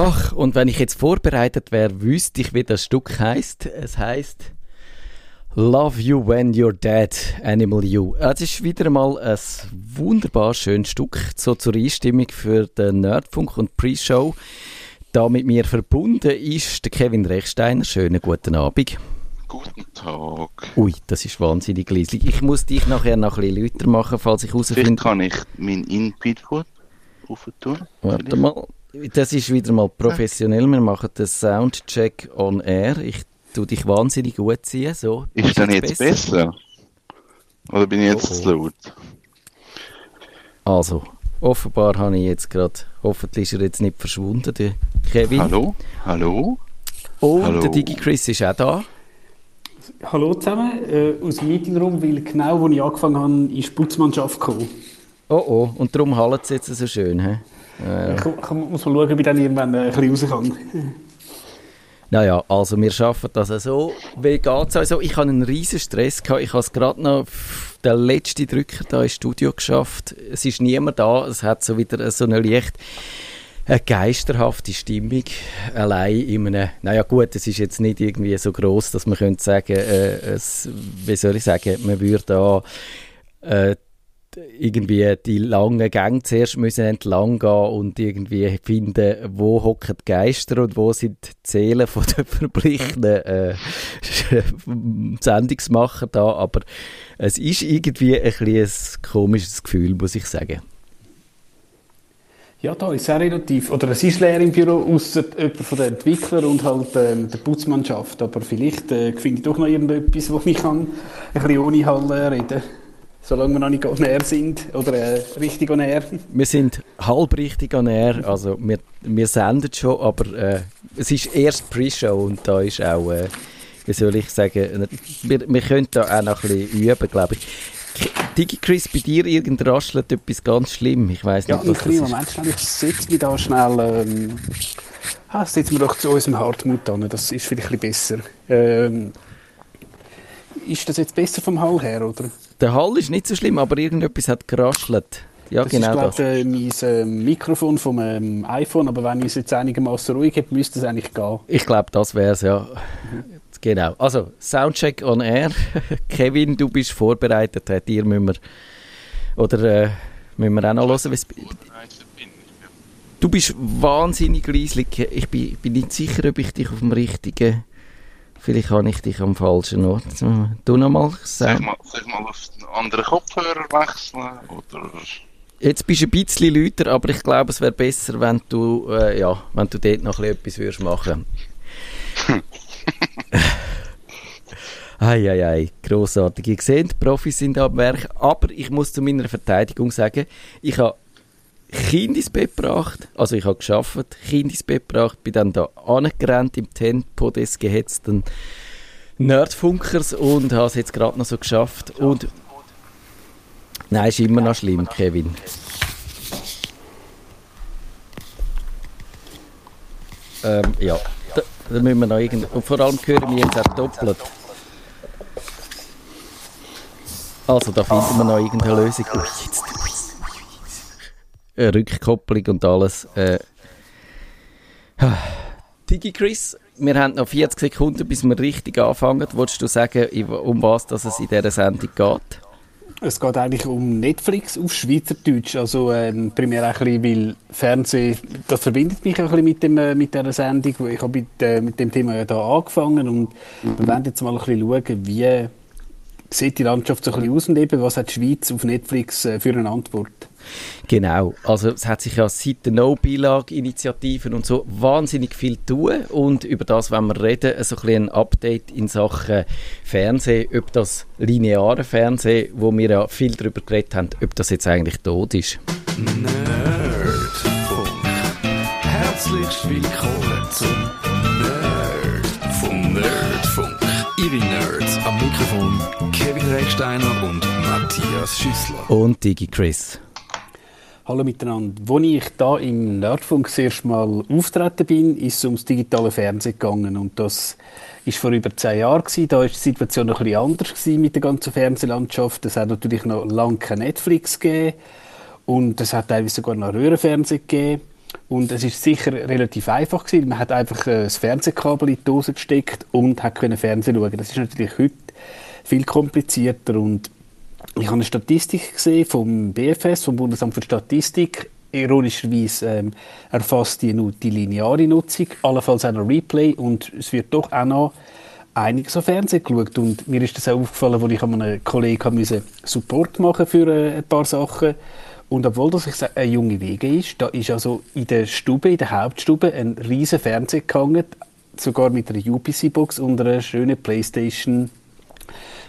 Ach, und wenn ich jetzt vorbereitet wäre, wüsste ich, wie das Stück heißt. Es heißt Love You When You're Dead, Animal You. Es ist wieder mal ein wunderbar schönes Stück, so zur Einstimmung für den Nerdfunk und Pre-Show. Da mit mir verbunden ist der Kevin Rechsteiner. Schönen guten Abend. Guten Tag. Ui, das ist wahnsinnig gleislich. Ich muss dich nachher noch ein bisschen lauter machen, falls ich Vielleicht herausfinde. kann ich meinen Input tun. Warte mal. Das ist wieder mal professionell. Wir machen den Soundcheck on air. Ich tu dich wahnsinnig gut ziehen. So. Ist dann jetzt besser? Oder bin ich jetzt Oh, oh. zu laut? Also, offenbar habe ich jetzt gerade, hoffentlich ist er jetzt nicht verschwunden, der Kevin. Hallo? Hallo? Und Hallo. der DigiChris ist auch da. Hallo zusammen, äh, aus dem Meetingraum, weil genau, als ich angefangen habe, ist die Putzmannschaft gekommen. Oh oh, und darum hallt es jetzt so schön. He? Äh, Ich, ich muss mal schauen, ob ich dann irgendwann äh, ein bisschen raus kann. naja, also wir schaffen das so. Wie geht es also? Ich hatte einen riesen Stress. Gehabt. Ich habe es gerade noch den letzten Drücker da im Studio geschafft. Es ist niemand da. Es hat so wieder so eine leicht eine geisterhafte Stimmung. Allein in einem, naja gut, es ist jetzt nicht irgendwie so groß, dass man könnte sagen, äh, es, wie soll ich sagen, man würde da äh, irgendwie die langen Gänge zuerst müssen entlang gehen und irgendwie finden, wo hocken die Geister und wo sind die Seelen von den verblichenen äh, Sendungsmacher da, aber es ist irgendwie ein, ein komisches Gefühl, muss ich sagen. Ja, da ist auch relativ, oder es ist leer im Büro, außer jemand von den Entwicklern und halt ähm, der Putzmannschaft. Aber vielleicht äh, finde ich doch noch irgendetwas, wo ich kann ein bisschen ohne Halle reden Solange wir noch nicht on air sind, oder äh, richtig on air. Wir sind halb richtig an air, also wir, wir senden schon, aber äh, es ist erst Pre-Show und da ist auch, äh, wie soll ich sagen, wir, wir können da auch noch ein bisschen üben, glaube ich. K- Digi Chris, bei dir irgend raschelt etwas ganz schlimm. Ich weiß Ja, nicht, was das ist. Moment schnell. Ich setze mich da schnell. Ähm, ah, setzen wir doch zu unserem Hartmut an. Das ist vielleicht ein bisschen besser. Ähm, ist das jetzt besser vom Hall her, oder? Der Hall ist nicht so schlimm, aber irgendetwas hat geraschelt. Ja, das genau ist, glaube ich, mein ähm, Mikrofon vom ähm, iPhone. Aber wenn ich es jetzt einigermaßen ruhig habe, müsste es eigentlich gehen. Ich glaube, das wäre es, ja. Genau. Also, Soundcheck on Air. Kevin, du bist vorbereitet. Äh, Dir müssen wir, oder äh, müssen wir auch noch hören, wie's- Du bist wahnsinnig leislich. Ich bin, bin nicht sicher, ob ich dich auf dem richtigen... Vielleicht habe ich dich am falschen Ort. Du nochmal Soll ich sagen. mal, soll ich mal auf einen anderen Kopfhörer wechseln? Oder? Jetzt bist du ein bisschen lauter, aber ich glaube, es wäre besser, wenn du, äh, ja, wenn du dort noch ein bisschen etwas würdest machen Eieiei, grossartig. Ihr seht, die Profis sind am Werk, aber ich muss zu meiner Verteidigung sagen, ich habe Kind ins Bett gebracht, also ich habe geschafft, Kind ins Bett gebracht, bin dann da angerannt im Tempo des gehetzten Nerdfunkers und habe es jetzt gerade noch so geschafft und Nein, ist immer noch schlimm, Kevin. Ähm, ja, da, da müssen wir noch irgend... Und vor allem hören wir jetzt auch doppelt. Also, da finden wir noch irgendeine Lösung. Ui, jetzt, Rückkopplung und alles. Äh. Digi Chris, wir haben noch 40 Sekunden, bis wir richtig anfangen. Wolltest du sagen, um was dass es in dieser Sendung geht? Es geht eigentlich um Netflix auf Schweizerdeutsch. Also ähm, primär ein bisschen, weil Fernsehen, das verbindet mich ein bisschen mit, dem, äh, mit dieser Sendung. Ich habe mit, äh, mit dem Thema ja da angefangen und wir werden jetzt mal ein bisschen schauen, wie sieht die Landschaft so ein bisschen aus und eben, was hat die Schweiz auf Netflix äh, für eine Antwort. Genau, also es hat sich ja seit der No-Beilage-Initiativen und so wahnsinnig viel tun und über das wenn wir reden, so ein bisschen ein Update in Sachen Fernsehen, ob das lineare Fernsehen, wo wir ja viel darüber geredet haben, ob das jetzt eigentlich tot ist. Nerdfunk. Herzlich willkommen zum Nerd vom Nerdfunk. Ihre Nerds am Mikrofon Kevin Recksteiner und Matthias Schüssler. Und Digi Chris. Hallo miteinander. Als ich da im Nerdfunk das erste Mal auftreten bin, ist es ums digitale Fernsehen gegangen. Und das ist vor über zehn Jahren. Gewesen. Da war die Situation noch ein bisschen anders gewesen mit der ganzen Fernsehlandschaft. Es hat natürlich noch lange kein Netflix gegeben. Und es hat teilweise sogar noch Röhrenfernsehen gegeben. Und es ist sicher relativ einfach gewesen. Man hat einfach äh, das Fernsehkabel in die Dose gesteckt und hat können Fernsehen schauen. Das ist natürlich heute viel komplizierter. Und ich habe eine Statistik gesehen vom BFS, vom Bundesamt für Statistik. Ironischerweise ähm, erfasst die nur die lineare Nutzung, allenfalls auch noch Replay. Und es wird doch auch noch einiges auf Fernsehen geschaut. Und mir ist das auch aufgefallen, als ich einem Kollegen musste Support machen für äh, ein paar Sachen. Und obwohl das eine junge Wege ist, da ist also in der Stube, in der Hauptstube ein riesen Fernseher gehangen, sogar mit einer UPC-Box und einer schönen Playstation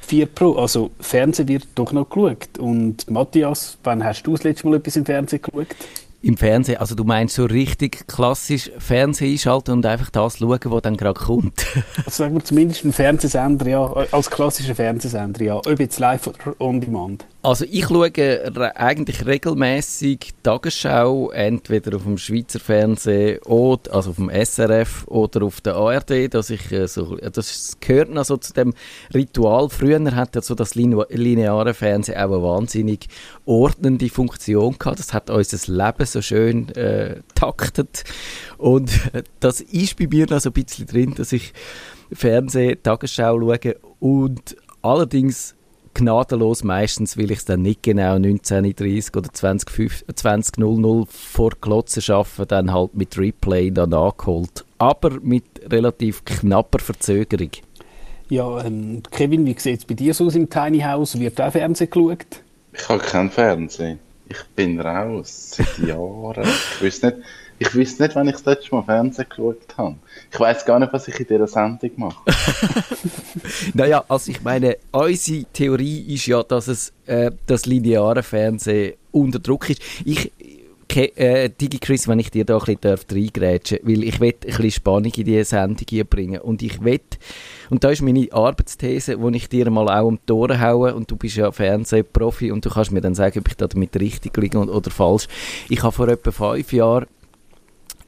4 Pro. Also Fernsehen wird doch noch geschaut. Und Matthias, wann hast du das letzte Mal etwas im Fernsehen geschaut? Im Fernsehen, also du meinst so richtig klassisch Fernsehen einschalten und einfach das schauen, was dann gerade kommt. also sagen wir zumindest ein Fernsehsender, ja, als klassischer Fernsehsender, ja, ob jetzt live oder on demand. Also ich schaue eigentlich regelmäßig Tagesschau, entweder auf dem Schweizer Fernsehen oder also auf dem SRF oder auf der ARD, dass ich äh, so, das gehört noch so zu dem Ritual. Früher hat ja so das lineare Fernsehen auch eine wahnsinnig ordnende Funktion gehabt. Das hat unser Leben so schön äh, taktet und das ist bei mir noch so ein bisschen drin, dass ich Fernsehen, Tagesschau schaue und allerdings gnadenlos meistens, weil ich es dann nicht genau 19.30 oder 20.00 20, vor Klotzen schaffe, dann halt mit Replay dann nachgeholt. Aber mit relativ knapper Verzögerung. Ja, ähm, Kevin, wie sieht es bei dir so aus im Tiny House? Wird auch Fernsehen geschaut? Ich habe kein Fernsehen. Ich bin raus seit Jahren. Ich weiß nicht, ich wüsste nicht, wann ich das letzte Mal Fernsehen geschaut habe. Ich weiß gar nicht, was ich in dieser Sendung mache. naja, also ich meine, unsere Theorie ist ja, dass es äh, das lineare Fernsehen unter Druck ist. Ich, äh, DigiChris, wenn ich dir da ein bisschen reingrätschen weil ich will ein bisschen Spannung in diese Sendung bringen und ich will, und da ist meine Arbeitsthese, wo ich dir mal auch um die Ohren haue und du bist ja Fernsehprofi und du kannst mir dann sagen, ob ich da damit richtig liege oder falsch. Ich habe vor etwa fünf Jahren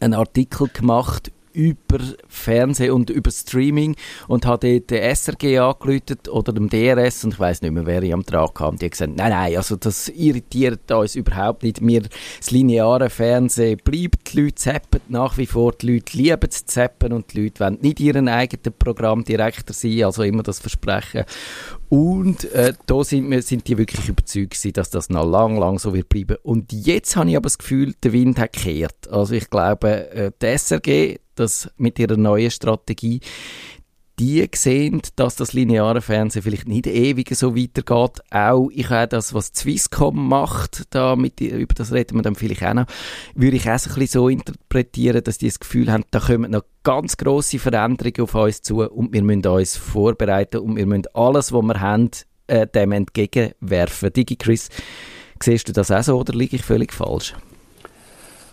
einen Artikel gemacht über Fernsehen und über Streaming und hat den SRG angelötet oder dem DRS und ich weiß nicht mehr, wer ich am Trag kam. Die haben gesagt, nein, nein, also das irritiert uns überhaupt nicht. Wir, das lineare Fernsehen bleibt, die Leute zappen nach wie vor, die Leute lieben zu zappen und die Leute wollen nicht ihren eigenen Programmdirektor sein, also immer das Versprechen. Und äh, da sind, wir, sind die wirklich überzeugt gewesen, dass das noch lang, lang so wird bleiben. Und jetzt habe ich aber das Gefühl, der Wind hat gekehrt. Also ich glaube, äh, die SRG, das mit ihrer neuen Strategie, die sehen, dass das lineare Fernsehen vielleicht nicht ewig so weitergeht. Auch ich habe das, was Swisscom macht, da mit, über das reden wir dann vielleicht auch noch, würde ich auch so ein so interpretieren, dass die das Gefühl haben, da kommen noch ganz grosse Veränderungen auf uns zu und wir müssen uns vorbereiten und wir müssen alles, was wir haben, äh, dem entgegenwerfen. Digi Chris, siehst du das auch so oder liege ich völlig falsch?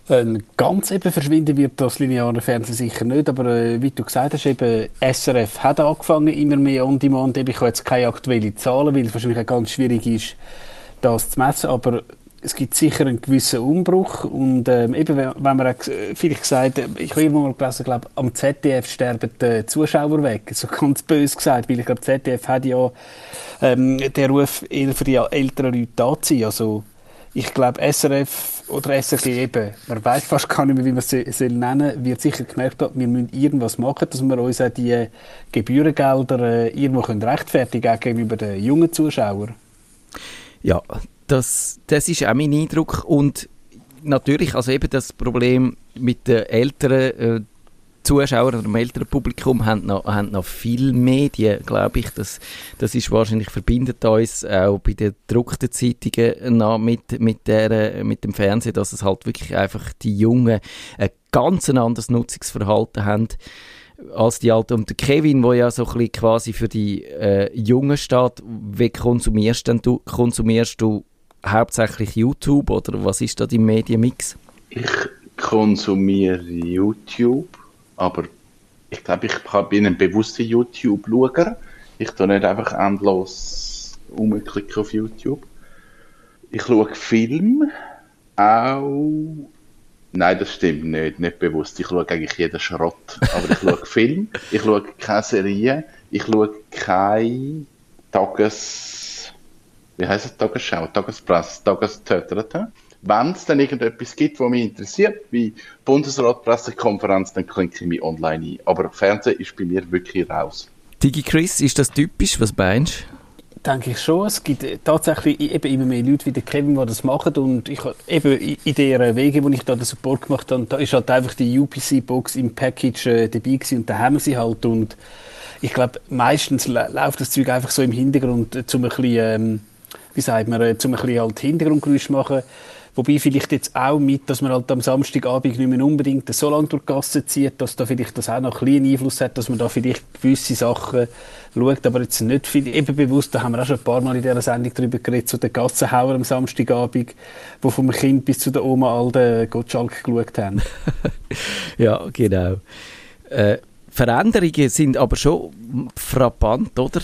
Äh, ganz eben verschwinden wird das lineare Fernsehen sicher nicht, aber äh, wie du gesagt hast, eben SRF hat angefangen, immer mehr On-Demand. Ich habe jetzt keine aktuellen Zahlen, weil es wahrscheinlich auch ganz schwierig ist, das zu messen, aber es gibt sicher einen gewissen Umbruch. Und ähm, eben, wenn, man auch, äh, vielleicht gesagt, ich habe irgendwann mal gelesen, glaube am ZDF sterben die Zuschauer weg, so ganz böse gesagt, weil ich glaube, ZDF hat ja ähm, den Ruf eher für die älteren Leute da zu sein, also ich glaube, SRF oder SRG eben, man weiß fast gar nicht mehr, wie man es soll nennen. Wird sicher gemerkt haben, wir müssen irgendwas machen, dass wir uns auch die Gebührengelder äh, irgendwo können rechtfertigen können gegenüber den jungen Zuschauern. Ja, das, das ist auch mein Eindruck. Und natürlich, also eben das Problem mit den Älteren, äh, Zuschauer oder dem älteren Publikum haben noch, haben noch viel Medien, glaube ich. Das, das ist wahrscheinlich verbindet uns auch bei den gedruckten Zeitungen noch mit, mit, der, mit dem Fernsehen, dass es halt wirklich einfach die Jungen ein ganz anderes Nutzungsverhalten haben als die Alten. Und der Kevin, der ja so ein bisschen quasi für die äh, Jungen steht, wie konsumierst denn du, konsumierst du hauptsächlich YouTube oder was ist da dein Medienmix? Ich konsumiere YouTube aber ich glaube, ich bin ein bewusster YouTube-Schauer. Ich tue nicht einfach endlos umklicken auf YouTube. Ich schaue Film auch. Nein, das stimmt nicht, nicht bewusst. Ich schaue eigentlich jeden Schrott. Aber ich schaue Film, ich schaue keine Serie, ich schaue keine Tages... Wie heißt es? Tagesschau, Tagespresse, Tagestöterte. Wenn es dann irgendetwas gibt, was mich interessiert, wie Bundesrat-Pressekonferenz, dann klinke ich mich online ein. Aber Fernsehen ist bei mir wirklich raus. Digi Chris, ist das typisch? Was meinst du? denke ich schon. Es gibt tatsächlich eben immer mehr Leute wie der Kevin, die das machen. Und ich eben in der Wege, wo ich da den Support gemacht habe, da ist halt einfach die UPC-Box im Package äh, dabei gewesen und da haben wir sie halt. Und ich glaube, meistens läuft das Zeug einfach so im Hintergrund, äh, zum ein bisschen, ähm, wie sagt man, äh, zum ein bisschen halt Hintergrundgeräusch machen. Wobei vielleicht jetzt auch mit, dass man halt am Samstagabend nicht mehr unbedingt so lange durch die Gasse zieht, dass da vielleicht das auch noch ein bisschen Einfluss hat, dass man da vielleicht gewisse Sachen schaut, aber jetzt nicht viel, eben bewusst, da haben wir auch schon ein paar Mal in dieser Sendung darüber geredet, zu den Gassenhauer am Samstagabend, die vom Kind bis zu der Oma all den Gottschalk geschaut haben. ja, genau. Äh, Veränderungen sind aber schon frappant, oder?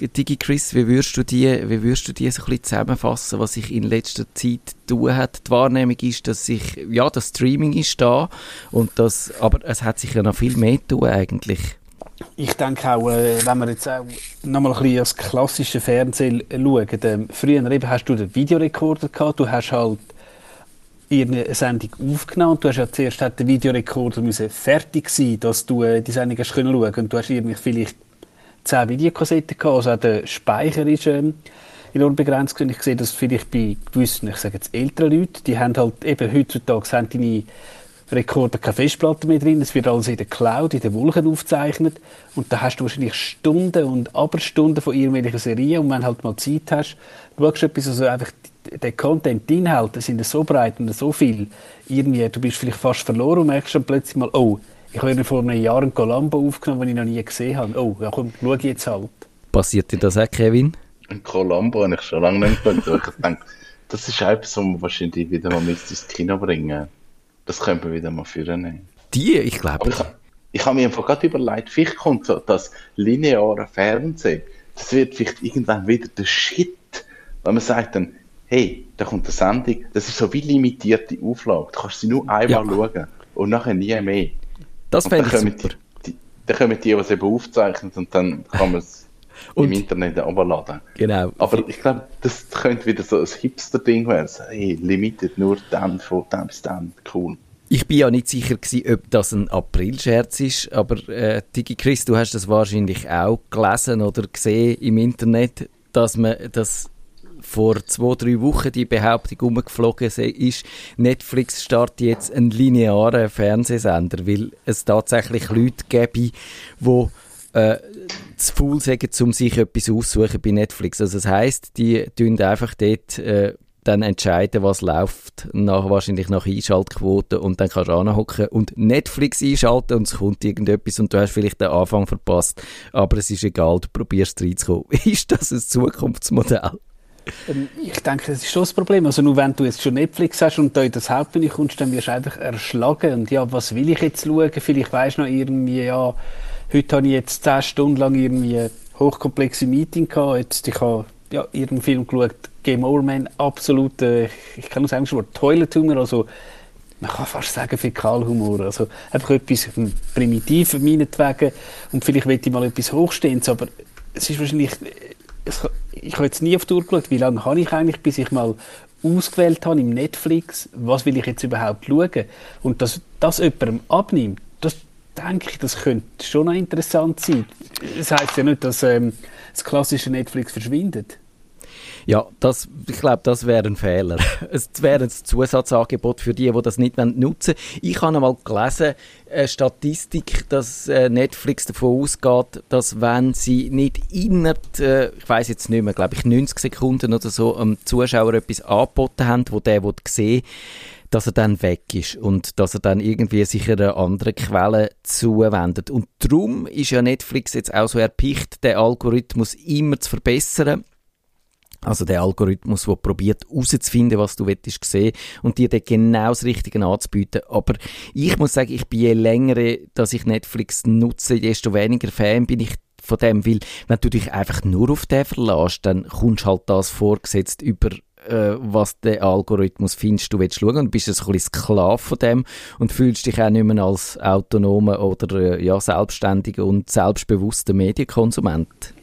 Digi wie würdest du die, wie würdest du die so ein bisschen zusammenfassen, was sich in letzter Zeit tun hat? Die Wahrnehmung ist, dass sich, ja, das Streaming ist da und das, aber es hat sich ja noch viel mehr tun eigentlich. Ich denke auch, äh, wenn wir jetzt auch nochmal ein bisschen das klassische Fernsehen schauen, äh, früher eben hast du den Videorekorder gehabt, du hast halt eine Sendung aufgenommen und du hast ja zuerst der Videorekorder fertig sein, dass du äh, die Sendung hast können schauen. Und du hast irgendwie vielleicht zehn Videokassetten gehabt, also auch der Speicher ist ähm, enorm begrenzt und ich sehe das vielleicht bei gewissen, ich sage jetzt älteren Leuten, die haben halt eben heutzutage haben deine Rekorder keine Festplatte mehr drin, es wird alles in der Cloud, in den Wolken aufgezeichnet. Und da hast du wahrscheinlich Stunden und Aberstunden von irgendwelchen Serien. Und wenn halt mal Zeit hast, schaust du etwas, also einfach der Content, die Inhalte sind so breit und so viel, irgendwie, du bist vielleicht fast verloren und merkst dann plötzlich mal, oh, ich habe vor einem Jahr ein Columbo aufgenommen, den ich noch nie gesehen habe. Oh, ja komm, schau jetzt halt. Passiert dir das auch, Kevin? Ein Columbo habe ich schon lange nicht mehr geschaut. Ich denke, das ist etwas, was man wahrscheinlich wieder mal ins Kino bringen Das könnte man wieder mal führen. Die, ich glaube. Ich, ich habe mir einfach gerade überlegt, vielleicht kommt so das lineare Fernsehen, das wird vielleicht irgendwann wieder der Shit, weil man sagt dann, hey, da kommt eine Sendung, das ist so wie limitierte Auflage. Du kannst sie nur einmal ja. schauen und nachher nie mehr. Das fände ich super. Die, dann kommen die, was eben aufzeichnet und dann kann man es im Internet herunterladen. Genau. Aber ich glaube, das könnte wieder so ein Hipster-Ding werden. Hey, limited nur dann von dann bis dann. Cool. Ich bin ja nicht sicher gewesen, ob das ein April-Scherz ist, aber äh, Digi Chris, du hast das wahrscheinlich auch gelesen oder gesehen im Internet, dass man das vor zwei, drei Wochen die Behauptung umgeflogen ist, Netflix startet jetzt einen linearen Fernsehsender, weil es tatsächlich Leute gäbe, die äh, zu faul sagen, um sich etwas aussuchen bei Netflix. Also das heisst, die tun einfach dort äh, dann entscheiden, was läuft, nach, wahrscheinlich nach Einschaltquoten und dann kannst du anhocken und Netflix einschalten und es kommt irgendetwas und du hast vielleicht den Anfang verpasst, aber es ist egal, du probierst reinzukommen. Ist das ein Zukunftsmodell? Ähm, ich denke, das ist schon das Problem. Also nur wenn du jetzt schon Netflix hast und da in das Hauptmenü kommst, dann wirst du einfach erschlagen. Und ja, was will ich jetzt schauen? Vielleicht weisst du noch irgendwie, ja, heute habe ich jetzt zehn Stunden lang irgendwie hochkomplexe Meeting gehabt. Jetzt, ich habe ja, irgendeinen Film geschaut, Game Over Man, absolut, äh, ich kann nur sagen, schon Toilet Humor, also man kann fast sagen Fäkalhumor. Also einfach etwas primitiv meinetwegen und vielleicht will ich mal etwas Hochstehendes, aber es ist wahrscheinlich ich habe jetzt nie auf die Uhr geschaut, wie lange habe ich eigentlich, bis ich mal ausgewählt habe im Netflix, was will ich jetzt überhaupt schauen. Und dass das jemandem abnimmt, das denke ich, das könnte schon noch interessant sein. Das heisst ja nicht, dass ähm, das klassische Netflix verschwindet. Ja, das, ich glaube, das wäre ein Fehler. Es wäre ein Zusatzangebot für die, die das nicht nutzen wollen. Ich habe einmal gelesen, eine Statistik, dass äh, Netflix davon ausgeht, dass wenn sie nicht innerhalb, äh, ich weiß jetzt nicht mehr, glaube ich 90 Sekunden oder so, am Zuschauer etwas angeboten haben, wo der sehen dass er dann weg ist und dass er dann irgendwie sich einer anderen Quelle zuwendet. Und darum ist ja Netflix jetzt auch so erpicht, den Algorithmus immer zu verbessern also der Algorithmus, der probiert herauszufinden, was du willst sehen und dir dann genau das Richtige anzubieten. Aber ich muss sagen, ich bin je länger, dass ich Netflix nutze, desto weniger Fan bin ich von dem, weil wenn du dich einfach nur auf den verlässt, dann kommst halt das vorgesetzt über äh, was der Algorithmus findest, du willst schauen und bist ein bisschen Sklave von dem und fühlst dich auch nicht mehr als autonomer oder äh, ja, selbstständiger und selbstbewusster Medienkonsument.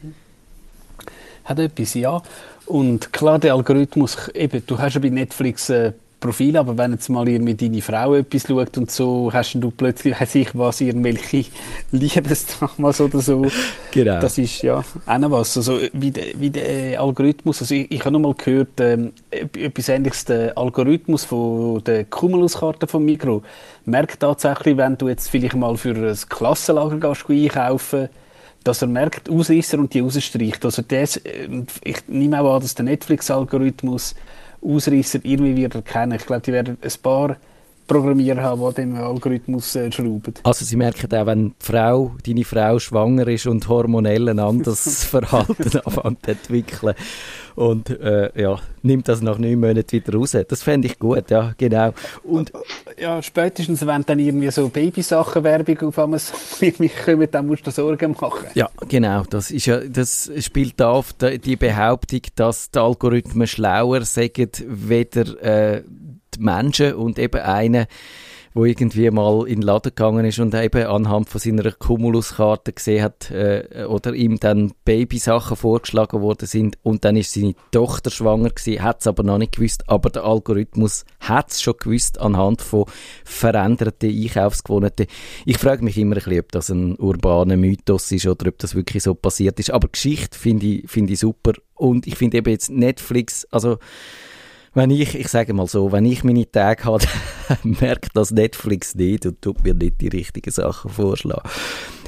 Hat etwas, ja. Und klar, der Algorithmus, eben, du hast ja bei Netflix äh, Profil, aber wenn jetzt mal mit deine Frau etwas schaut und so, hast du plötzlich, weiß ich was, irgendwelche Liebesdramas oder so. Genau. Das ist ja auch noch was. Also wie der, wie der Algorithmus, also ich, ich habe noch mal gehört, ähm, etwas ähnliches, der Algorithmus von der Cumulus-Karte von Migro merkt tatsächlich, wenn du jetzt vielleicht mal für ein Klassenlager gehst, einkaufen dass er merkt, Ausreißer und die rausstreicht. Also das, äh, ich nehme auch an, dass der Netflix-Algorithmus Ausreißer irgendwie wird erkennen. Ich glaube, die werden ein paar Programmierer haben, die dem Algorithmus äh, schrauben. Also Sie merken auch, wenn die Frau, deine Frau schwanger ist und hormonell ein anderes Verhalten anfängt zu entwickeln und äh, ja, nimmt das nach neun Monaten wieder raus. Das fände ich gut, ja, genau. Und ja, spätestens, wenn dann irgendwie so Babysachen-Werbung auf einmal irgendwie kommen, dann musst du Sorgen machen. Ja, genau. Das, ist ja, das spielt auf die Behauptung, dass die Algorithmen schlauer sagen, weder äh, die Menschen und eben einer, wo irgendwie mal in den Laden gegangen ist und eben anhand von seiner Cumulus-Karte gesehen hat äh, oder ihm dann Babysachen vorgeschlagen worden sind und dann ist seine Tochter schwanger gewesen, hat es aber noch nicht gewusst, aber der Algorithmus hat es schon gewusst anhand von veränderten Einkaufsgewohnheiten. Ich frage mich immer ein bisschen, ob das ein urbaner Mythos ist oder ob das wirklich so passiert ist, aber Geschichte finde ich, find ich super und ich finde eben jetzt Netflix, also wenn ich, ich sage mal so, wenn ich meine Tage habe, merkt das Netflix nicht und tut mir nicht die richtigen Sachen vorschlagen.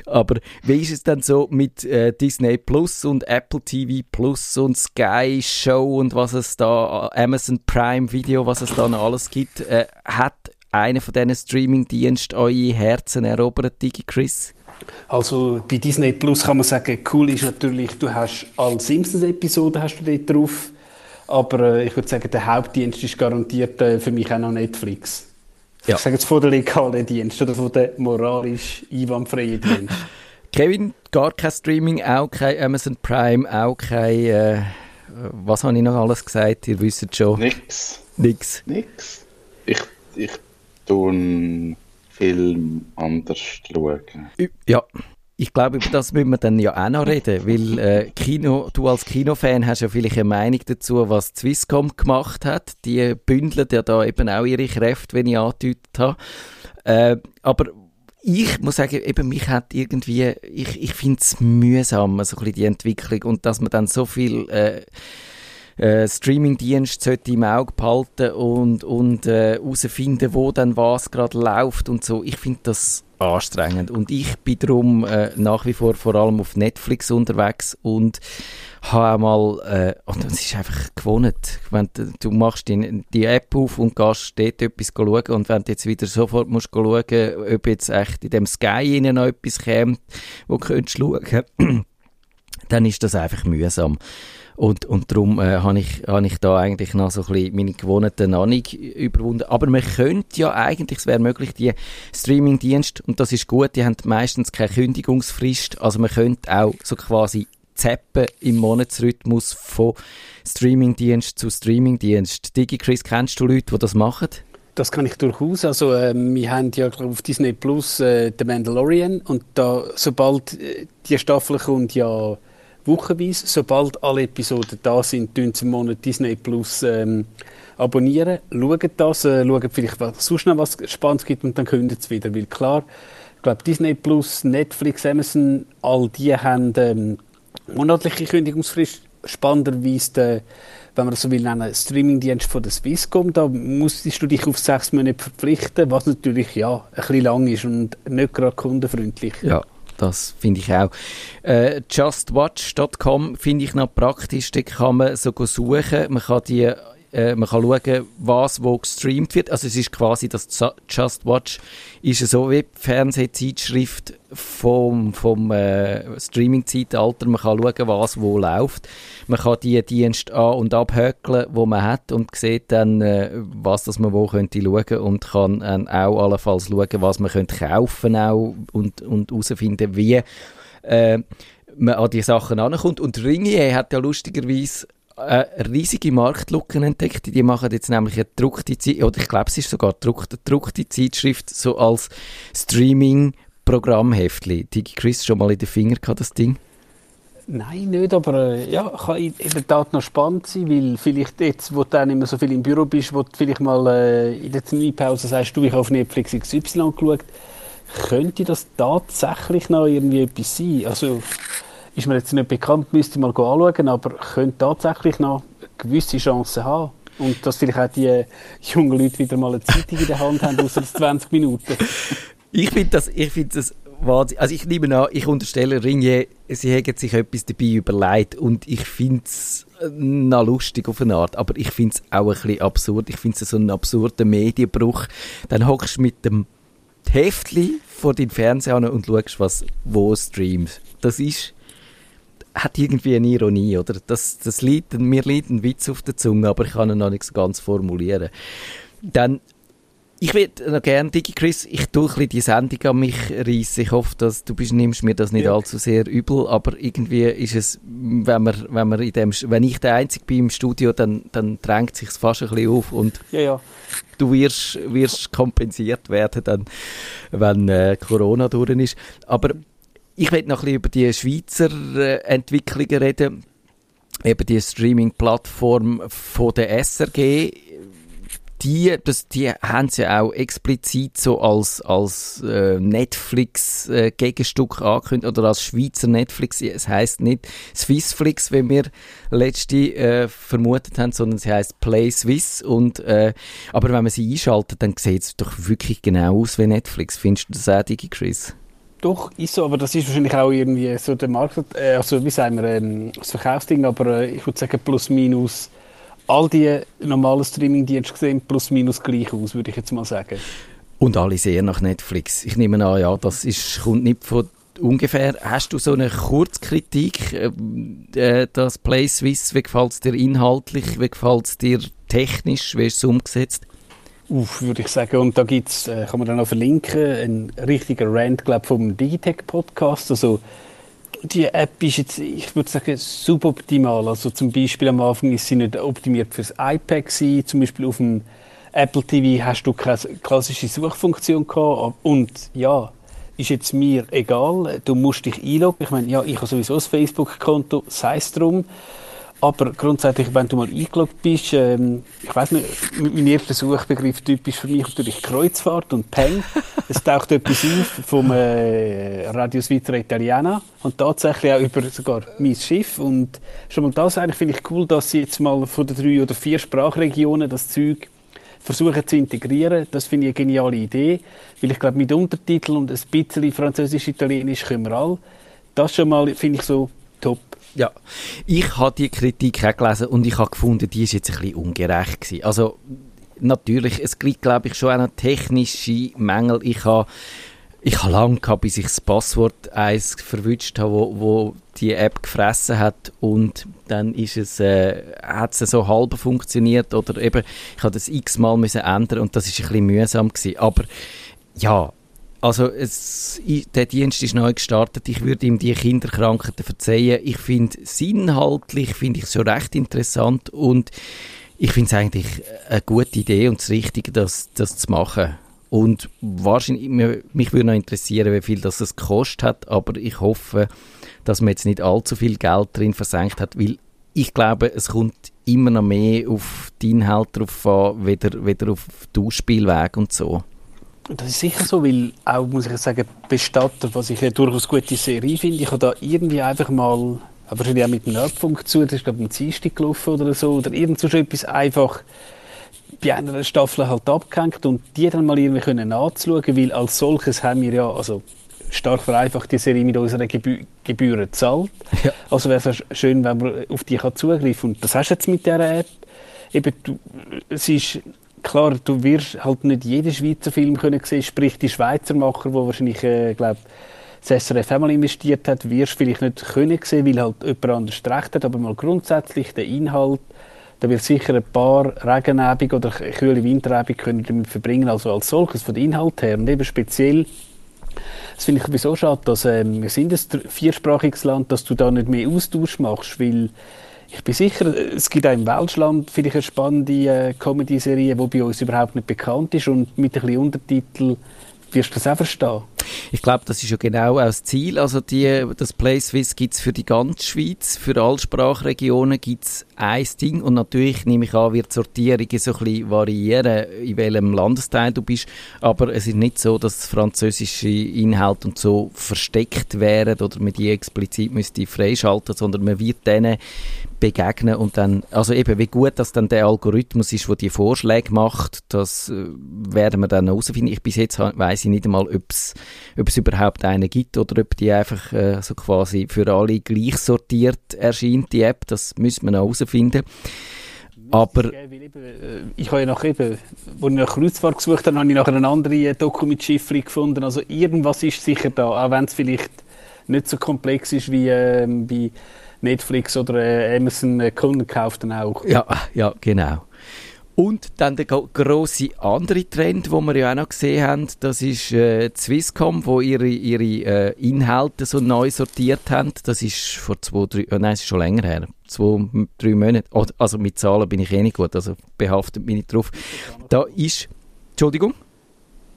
Aber wie ist es denn so mit äh, Disney Plus und Apple TV Plus und Sky Show und was es da, Amazon Prime Video, was es da noch alles gibt? Äh, hat einer von diesen Streaming-Diensten eure Herzen erobert, Digi Chris? Also bei Disney Plus kann man sagen, cool ist natürlich, du hast alle Simpsons-Episoden hast du dort drauf aber äh, ich würde sagen, der Hauptdienst ist garantiert äh, für mich auch noch Netflix. Ja. Ich sage jetzt von der legalen Dienst oder von der moralisch einwandfreien Dienst. Kevin, gar kein Streaming, auch kein Amazon Prime, auch kein. Äh, was habe ich noch alles gesagt? Ihr wisst schon. Nix. Nix. Nix. Ich, ich tue Film anders schauen. Ja, ich glaube, über das müssen wir dann ja auch noch reden, weil äh, Kino, du als Kinofan hast ja vielleicht eine Meinung dazu, was Swisscom gemacht hat. Die bündeln ja da eben auch ihre Kräfte, wenn ich angedeutet habe. Äh, aber ich muss sagen, eben mich hat irgendwie, ich, ich finde es mühsam, so ein bisschen die Entwicklung und dass man dann so viel äh, äh, Streaming-Dienst sollte im Auge behalten und, und äh, herausfinden, wo dann was gerade läuft und so. Ich finde das anstrengend. Und ich bin darum äh, nach wie vor vor allem auf Netflix unterwegs und habe mal, äh, und es ist einfach gewohnt, wenn du, du machst die, die App auf und gehst dort etwas schauen und wenn du jetzt wieder sofort musst schauen, ob jetzt echt in dem Sky noch etwas kommt, wo du könntest schauen, dann ist das einfach mühsam. Und, und darum äh, habe ich, hab ich da eigentlich noch so ein bisschen meine gewohnten Ahnung überwunden. Aber man könnte ja eigentlich, es wäre möglich, die Streaming-Dienste, und das ist gut, die haben meistens keine Kündigungsfrist, also man könnte auch so quasi zappen im Monatsrhythmus von Streaming-Dienst zu Streaming-Dienst. DigiChris, kennst du Leute, die das machen? Das kann ich durchaus. Also äh, wir haben ja auf Disney Plus äh, The Mandalorian und da sobald äh, die Staffel kommt ja wochenweise. Sobald alle Episoden da sind, tun sie im Monat Disney Plus ähm, abonnieren, schauen das, äh, schauen vielleicht, was sonst noch was Spannendes gibt und dann kündigen sie wieder. Weil klar, ich glaube, Disney Plus, Netflix, Amazon, all die haben ähm, monatliche Kündigungsfrist. Spannenderweise, der, wenn man das so will, einen Streamingdienst von der Swisscom, da musstest du dich auf sechs Monate verpflichten, was natürlich ja, ein bisschen lang ist und nicht gerade kundenfreundlich. Ja, das finde ich auch. Äh, justwatch.com finde ich noch praktisch. Da kann man so suchen. Man kann die äh, man kann schauen, was wo gestreamt wird. Also es ist quasi das Just Watch ist so wie die Fernsehzeitschrift vom, vom äh, Streaming-Zeitalter. Man kann schauen, was wo läuft. Man kann die Dienste an- und abhökeln, wo man hat und sieht dann, äh, was das man wo könnte schauen und kann äh, auch allenfalls schauen, was man könnte kaufen auch und und herausfinden, wie äh, man an die Sachen ankommt. Und Ringier hat ja lustigerweise äh, riesige Marktlücken entdeckt. Die machen jetzt nämlich eine gedruckte Zeit, oder ich glaube, es ist sogar eine gedruckte Zeitschrift, so als Streaming-Programmheftli. Digi Chris schon mal in den Finger gehabt, das Ding? Nein, nicht, aber äh, ja, kann in, der Tat noch spannend sein, weil vielleicht jetzt, wo du dann immer so viel im Büro bist, wo du vielleicht mal äh, in der Terminpause sagst, du, ich habe auf Netflix XY geschaut, könnte das tatsächlich noch irgendwie etwas sein? Also, ist mir jetzt nicht bekannt, müsste ich mal anschauen, aber könnte tatsächlich noch gewisse Chancen haben. Und dass vielleicht auch die jungen Leute wieder mal eine Zeitung in der Hand haben, außer 20 Minuten. Ich finde das, ich finde das. Also ich nehme an, ich unterstelle Ringe, sie hätten sich etwas dabei überlegt und ich finde es äh, noch lustig auf eine Art, aber ich finde es auch ein bisschen absurd. Ich finde es so einen absurden Medienbruch. Dann hockst du mit dem Heftli vor den Fernseher und schaust, was wo streamt. Das ist hat irgendwie eine Ironie, oder? Das, das liegt, mir liegt ein Witz auf der Zunge, aber ich kann ihn noch nicht so ganz formulieren. Dann ich würde noch gerne, DigiChris, ich tue ein bisschen die Sendung an mich reissen. Ich hoffe, dass du bist, nimmst mir das nicht ja. allzu sehr übel, aber irgendwie ist es, wenn man, wenn man in dem, wenn ich der Einzige bin im Studio, dann, dann drängt sich fast ein bisschen auf und ja, ja. du wirst, wirst kompensiert werden, dann, wenn äh, Corona durch ist. Aber ich möchte noch ein bisschen über die Schweizer äh, Entwicklungen reden eben die Streaming-Plattform von der SRG die, das, die haben sie ja auch explizit so als, als äh, Netflix-Gegenstück äh, angekündigt oder als Schweizer Netflix. Es heißt nicht Swissflix, wie wir letzte äh, vermutet haben, sondern sie heißt Play Swiss. Und, äh, aber wenn man sie einschaltet, dann sieht es doch wirklich genau aus wie Netflix. Findest du das auch, Digi Chris? Doch, ist so, aber das ist wahrscheinlich auch irgendwie so der Markt, äh, also wie sagen wir, ähm, das Verkaufsding, aber äh, ich würde sagen plus minus all die normalen Streamingdienste sehen plus minus gleich aus, würde ich jetzt mal sagen. Und alle sehen nach Netflix. Ich nehme an, ja, das ist, kommt nicht von ungefähr. Hast du so eine Kurzkritik, äh, äh das Play Swiss, wie gefällt es dir inhaltlich, wie gefällt es dir technisch, wie ist es umgesetzt? Uff, würde ich sagen. Und da gibt's, äh, kann man dann auch verlinken, ein richtiger Rant, glaube vom Digitech Podcast. Also die App ist jetzt, ich würde sagen, suboptimal. Also zum Beispiel am Anfang ist sie nicht optimiert fürs iPad gewesen. Zum Beispiel auf dem Apple TV hast du keine klassische Suchfunktion gehabt. Und ja, ist jetzt mir egal. Du musst dich einloggen. Ich meine, ja, ich habe sowieso ein Facebook-Konto, sei es drum. Aber grundsätzlich, wenn du mal eingeloggt bist, ähm, ich weiß nicht, mein erster Suchbegriff typisch für mich natürlich Kreuzfahrt und Peng. es taucht etwas auf vom äh, Radio Svitra Italiana und tatsächlich auch über sogar mein Schiff. Und schon mal das eigentlich finde ich cool, dass sie jetzt mal von den drei oder vier Sprachregionen das Zeug versuchen zu integrieren. Das finde ich eine geniale Idee, weil ich glaube, mit Untertiteln und ein bisschen Französisch-Italienisch können wir alle. Das schon mal finde ich so. Ja, ich habe die Kritik auch gelesen und ich habe gefunden, die ist jetzt ein bisschen ungerecht gewesen. Also natürlich, es gibt glaube ich schon auch noch technische Mängel. Ich habe ich habe lange gehabt, bis ich das Passwort eins verwünscht habe, wo, wo die App gefressen hat und dann ist es, äh, hat es so halb funktioniert oder eben, ich habe das x-mal müssen ändern und das ist ein bisschen mühsam gewesen. Aber ja, also es, der Dienst ist neu gestartet. Ich würde ihm die Kinderkrankheiten verzeihen. Ich finde es inhaltlich finde ich so recht interessant und ich finde es eigentlich eine gute Idee und das Richtige, das, das zu machen. Und wahrscheinlich, mich würde noch interessieren, wie viel das es gekostet hat, aber ich hoffe, dass man jetzt nicht allzu viel Geld drin versenkt hat, weil ich glaube, es kommt immer noch mehr auf die Inhalte drauf an, weder, weder auf den Ausspielweg und so. Das ist sicher so, weil auch, muss ich sagen, Bestatter, was ich eine durchaus gute Serie finde, ich habe da irgendwie einfach mal, aber wahrscheinlich auch mit dem Nerdfunk zu, das ist glaube ich ein Dienstag gelaufen oder so, oder irgend so etwas einfach bei einer Staffel halt abgehängt und die dann mal irgendwie können nachzuschauen, weil als solches haben wir ja, also stark vereinfacht die Serie mit unseren Gebü Gebühren zahlt. Ja. Also wäre es schön, wenn man auf die kann zugreifen Und das hast du jetzt mit dieser App. Eben, du, es ist klar, du wirst halt nicht jeden Schweizer Film können sehen, sprich die Schweizer Macher, wo wahrscheinlich, äh, glaube das SRF einmal investiert hat, wirst du vielleicht nicht können sehen, weil halt jemand anders recht hat, aber mal grundsätzlich der Inhalt, da wird sicher ein paar Regenabend oder kühle Winterabend können damit verbringen, also als solches von den Inhalt her. Und eben speziell das finde ich sowieso schade, dass ähm, wir sind ein viersprachiges Land, dass du da nicht mehr Austausch machst, weil ich bin sicher, es gibt auch im Welschland vielleicht eine spannende äh, Comedy-Serie, die bei uns überhaupt nicht bekannt ist und mit ein bisschen Untertitel wirst du das auch verstehen. Ich glaube, das ist ja genau auch das Ziel. Also die, das PlaySwiss gibt es für die ganze Schweiz, für alle Sprachregionen gibt es ein Ding und natürlich nehme ich an, wird die Sortierung so ein bisschen variieren, in welchem Landesteil du bist, aber es ist nicht so, dass französische Inhalte und so versteckt wären oder man die explizit müsste freischalten, sondern man wird denen begegnen und dann, also eben, wie gut dass dann der Algorithmus ist, der die Vorschläge macht, das äh, werden wir dann herausfinden. Ich bis jetzt weiß ich nicht einmal, ob es überhaupt einen gibt oder ob die einfach äh, so quasi für alle gleich sortiert erscheint, die App, das müssen wir noch herausfinden. Aber äh, ich habe ja nach eben, als ich nach Kreuzfahrt gesucht habe, habe ich nachher eine andere Doku mit Schiffli gefunden. Also irgendwas ist sicher da, auch wenn es vielleicht nicht so komplex ist wie äh, bei Netflix oder äh, Amazon äh, Kunden kauft dann auch. Ja, ja, genau. Und dann der große andere Trend, den wir ja auch noch gesehen haben, das ist äh, Swisscom, wo ihre, ihre äh, Inhalte so neu sortiert haben. Das ist vor zwei, drei, äh, nein, es ist schon länger her, zwei, drei Monate. Also mit Zahlen bin ich eh nicht gut, also behaftet mich nicht drauf. Da ist, Entschuldigung?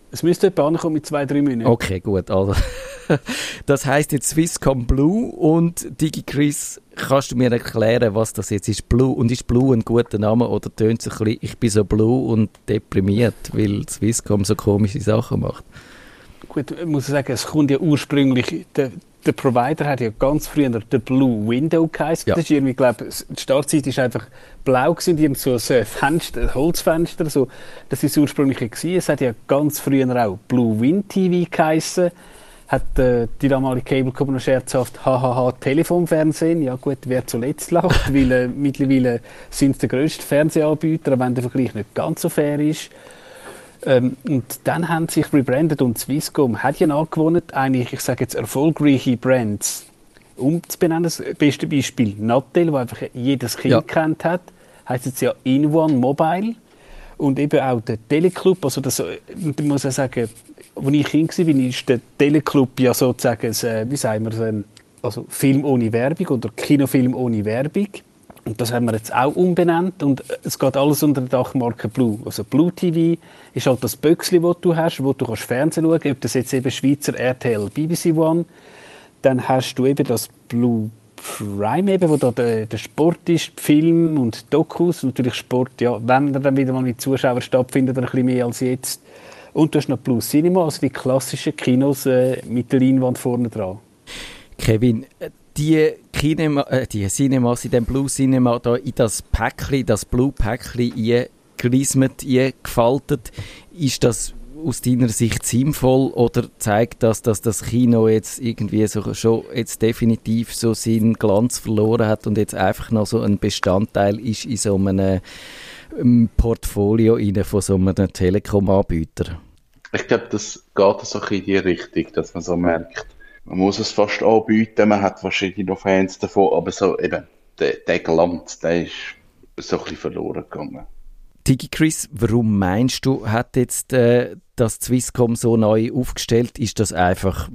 Es müsste etwa ankommen mit zwei, drei Minuten. Okay, gut. Also, das heißt jetzt Swisscom Blue und DigiChris, kannst du mir erklären, was das jetzt ist? Blue und ist Blue ein guter Name oder tönt es ein bisschen, ich bin so blue und deprimiert, weil Swisscom so komische Sachen macht? Gut, ich muss sagen, es kommt ja ursprünglich, der, der Provider hat ja ganz früher der Blue Window geheißen. Ja. Das ist irgendwie, glaube die Startzeit ist einfach blau gewesen, die so ein Fenster, ein Holzfenster, so. Das ist ursprünglich gewesen. Es hat ja ganz früher auch Blue Wind TV geheißen. Hat äh, die damalige Cable noch scherzhaft hahaha Telefonfernsehen. Ja gut, wer zuletzt lacht, weil äh, mittlerweile sind es der grösste Fernsehanbieter, wenn der Vergleich nicht ganz so fair ist. Ähm, und dann haben sie sich rebrandet und Swisscom hat ja angewohnt, eigentlich, ich sage jetzt, erfolgreiche Brands umzubenennen. Das beste Beispiel Nattel, wo einfach jedes Kind ja. kennt hat, heißt jetzt ja In One Mobile. Und eben auch der Teleclub, also das, ich muss ich sagen, als ich Kind war, ist der Teleclub ja sozusagen, wie sagen wir, also Film ohne Werbung oder Kinofilm ohne Werbung. Und das haben wir jetzt auch umbenannt und es geht alles unter der Dachmarke Blue. Also Blue TV ist halt das Böckchen, das du hast, wo du kannst Fernsehen schauen kannst, ob das jetzt eben Schweizer RTL, BBC One. Dann hast du eben das Blue Prime, eben, wo da der, der Sport ist, Film und Dokus. Natürlich Sport, ja, wenn er dann wieder mal mit Zuschauern stattfindet, dann ein bisschen mehr als jetzt. Und du hast noch Blue Cinema, also die klassischen Kinos äh, mit der Leinwand vorne dran. Kevin, die, Kinema, äh, die Cinemas in dem Blue Cinema da in das Päckchen, das Blue Päckchen eingerismet, eingefaltet, ist das aus deiner Sicht sinnvoll oder zeigt das, dass das Kino jetzt irgendwie so, schon jetzt definitiv so seinen Glanz verloren hat und jetzt einfach noch so ein Bestandteil ist in so einem ähm, Portfolio von so einem Telekom-Anbieter? Ich glaube, das geht so in die Richtung, dass man so merkt, man muss es fast anbieten, man hat wahrscheinlich noch Fans davon, aber so eben, der, der Glanz, der ist so ein bisschen verloren gegangen. Tigi Chris, warum meinst du, hat jetzt äh, das Swisscom so neu aufgestellt? Ist das einfach,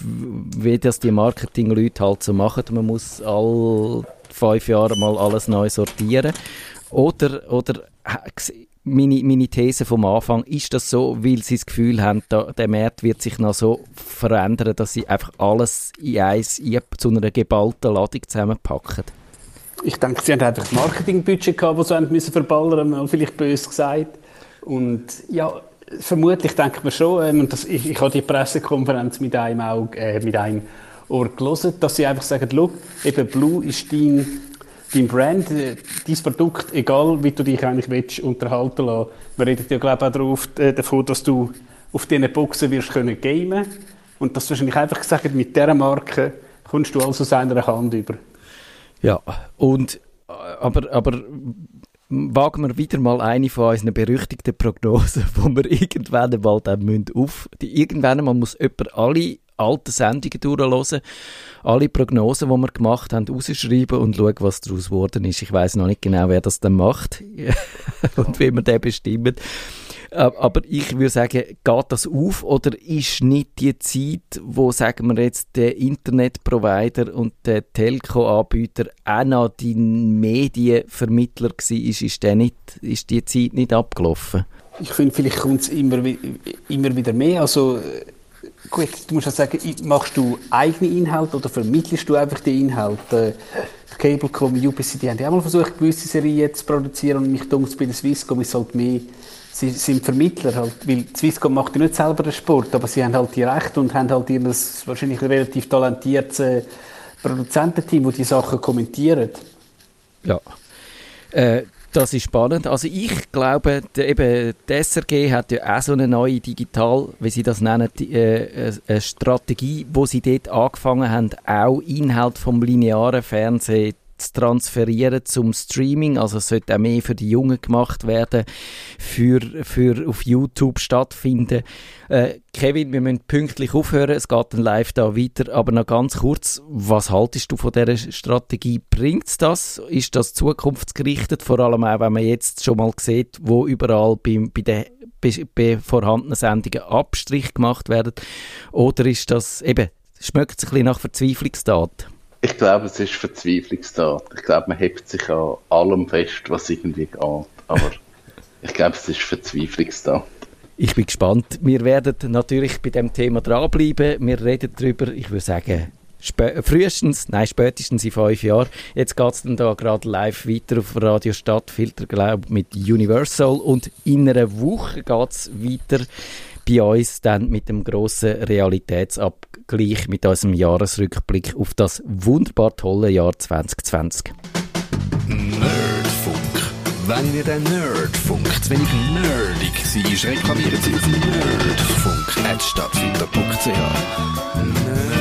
wie das die Marketingleute halt so machen? Man muss all fünf Jahre mal alles neu sortieren? Oder, oder meine, meine These vom Anfang, ist das so, weil sie das Gefühl haben, da, der Markt wird sich noch so verändern, dass sie einfach alles in eins zu einer geballten Ladung zusammenpacken? Ich denke, sie haben einfach das Marketingbudget gehabt, das sie müssen verballern mal vielleicht böse gesagt. Und ja, vermutlich denkt man schon, ähm, und das, ich, ich habe die Pressekonferenz mit einem, Auge, äh, mit einem Ohr gelesen, dass sie einfach sagen, Look, eben Blue ist dein dein Brand, äh, dein Produkt, egal wie du dich eigentlich willst, unterhalten lassen. Wir reden ja, glaube ich, auch äh, davon, dass du auf diesen Boxen wirst können und dass du wahrscheinlich einfach gesagt mit dieser Marke kommst du also aus einer Hand über. Ja, und äh, aber, aber wagen wir wieder mal eine von unseren berüchtigten Prognosen, wo wir irgendwann einmal dann müssen auf, die, irgendwann einmal muss jemand alle alten Sendungen durchhören, alle Prognosen, die wir gemacht haben, rausschreiben und schauen, was daraus geworden ist. Ich weiß noch nicht genau, wer das dann macht und wie man den bestimmt. Aber ich würde sagen, geht das auf oder ist nicht die Zeit, wo, sagen wir jetzt, der Internetprovider und der Telco-Anbieter auch noch die Medienvermittler war, ist, ist, der nicht, ist die Zeit nicht abgelaufen? Ich finde, vielleicht kommt es immer, immer wieder mehr. Also Gut, du musst ja sagen, machst du eigene Inhalte oder vermittelst du einfach die Inhalte? Cablecom, UPC, die haben ja auch mal versucht, gewisse Serien zu produzieren und mich denkt, bei der Swisscom ist halt mehr, sie sind Vermittler halt, weil Swisscom macht ja nicht selber den Sport, aber sie haben halt die Rechte und haben halt ihr wahrscheinlich relativ talentiertes äh, Produzententeam, das die Sachen kommentieren. Ja. Äh, das ist spannend. Also ich glaube, der, eben, die SRG hat ja auch so eine neue Digital, wie sie das nennen, die, äh, eine Strategie, wo sie dort angefangen haben, auch Inhalt vom linearen Fernsehen zu transferieren zum Streaming. Also es sollte auch mehr für die Jungen gemacht werden, für, für auf YouTube stattfinden. Äh, Kevin, wir müssen pünktlich aufhören, es geht dann live da weiter, aber noch ganz kurz, was haltest du von dieser Strategie? Bringt das? Ist das zukunftsgerichtet? Vor allem auch, wenn man jetzt schon mal sieht, wo überall bei, bei den bei vorhandenen Sendungen Abstrich gemacht werden? Oder ist das eben, schmeckt es ein bisschen nach Verzweiflungstat? Ich glaube, es ist Verzweiflungstat. Ich glaube, man hebt sich an allem fest, was irgendwie geht. Aber ich glaube, es ist Verzweiflungstat. Ich bin gespannt. Wir werden natürlich bei dem Thema dranbleiben. Wir reden darüber, ich würde sagen, frühestens, nein, spätestens in fünf Jahren. Jetzt geht es dann da gerade live weiter auf Radio Stadtfilter, glaube mit Universal. Und in einer Woche geht es weiter bei uns dann mit dem grossen Realitätsabgleich, mit unserem Jahresrückblick auf das wunderbar tolle Jahr 2020. Nerdfunk. Wenn ihr den Nerdfunk zu wenig nerdig seid, reklamiert sie auf nerdfunk.stadtfilter.ch. Nerd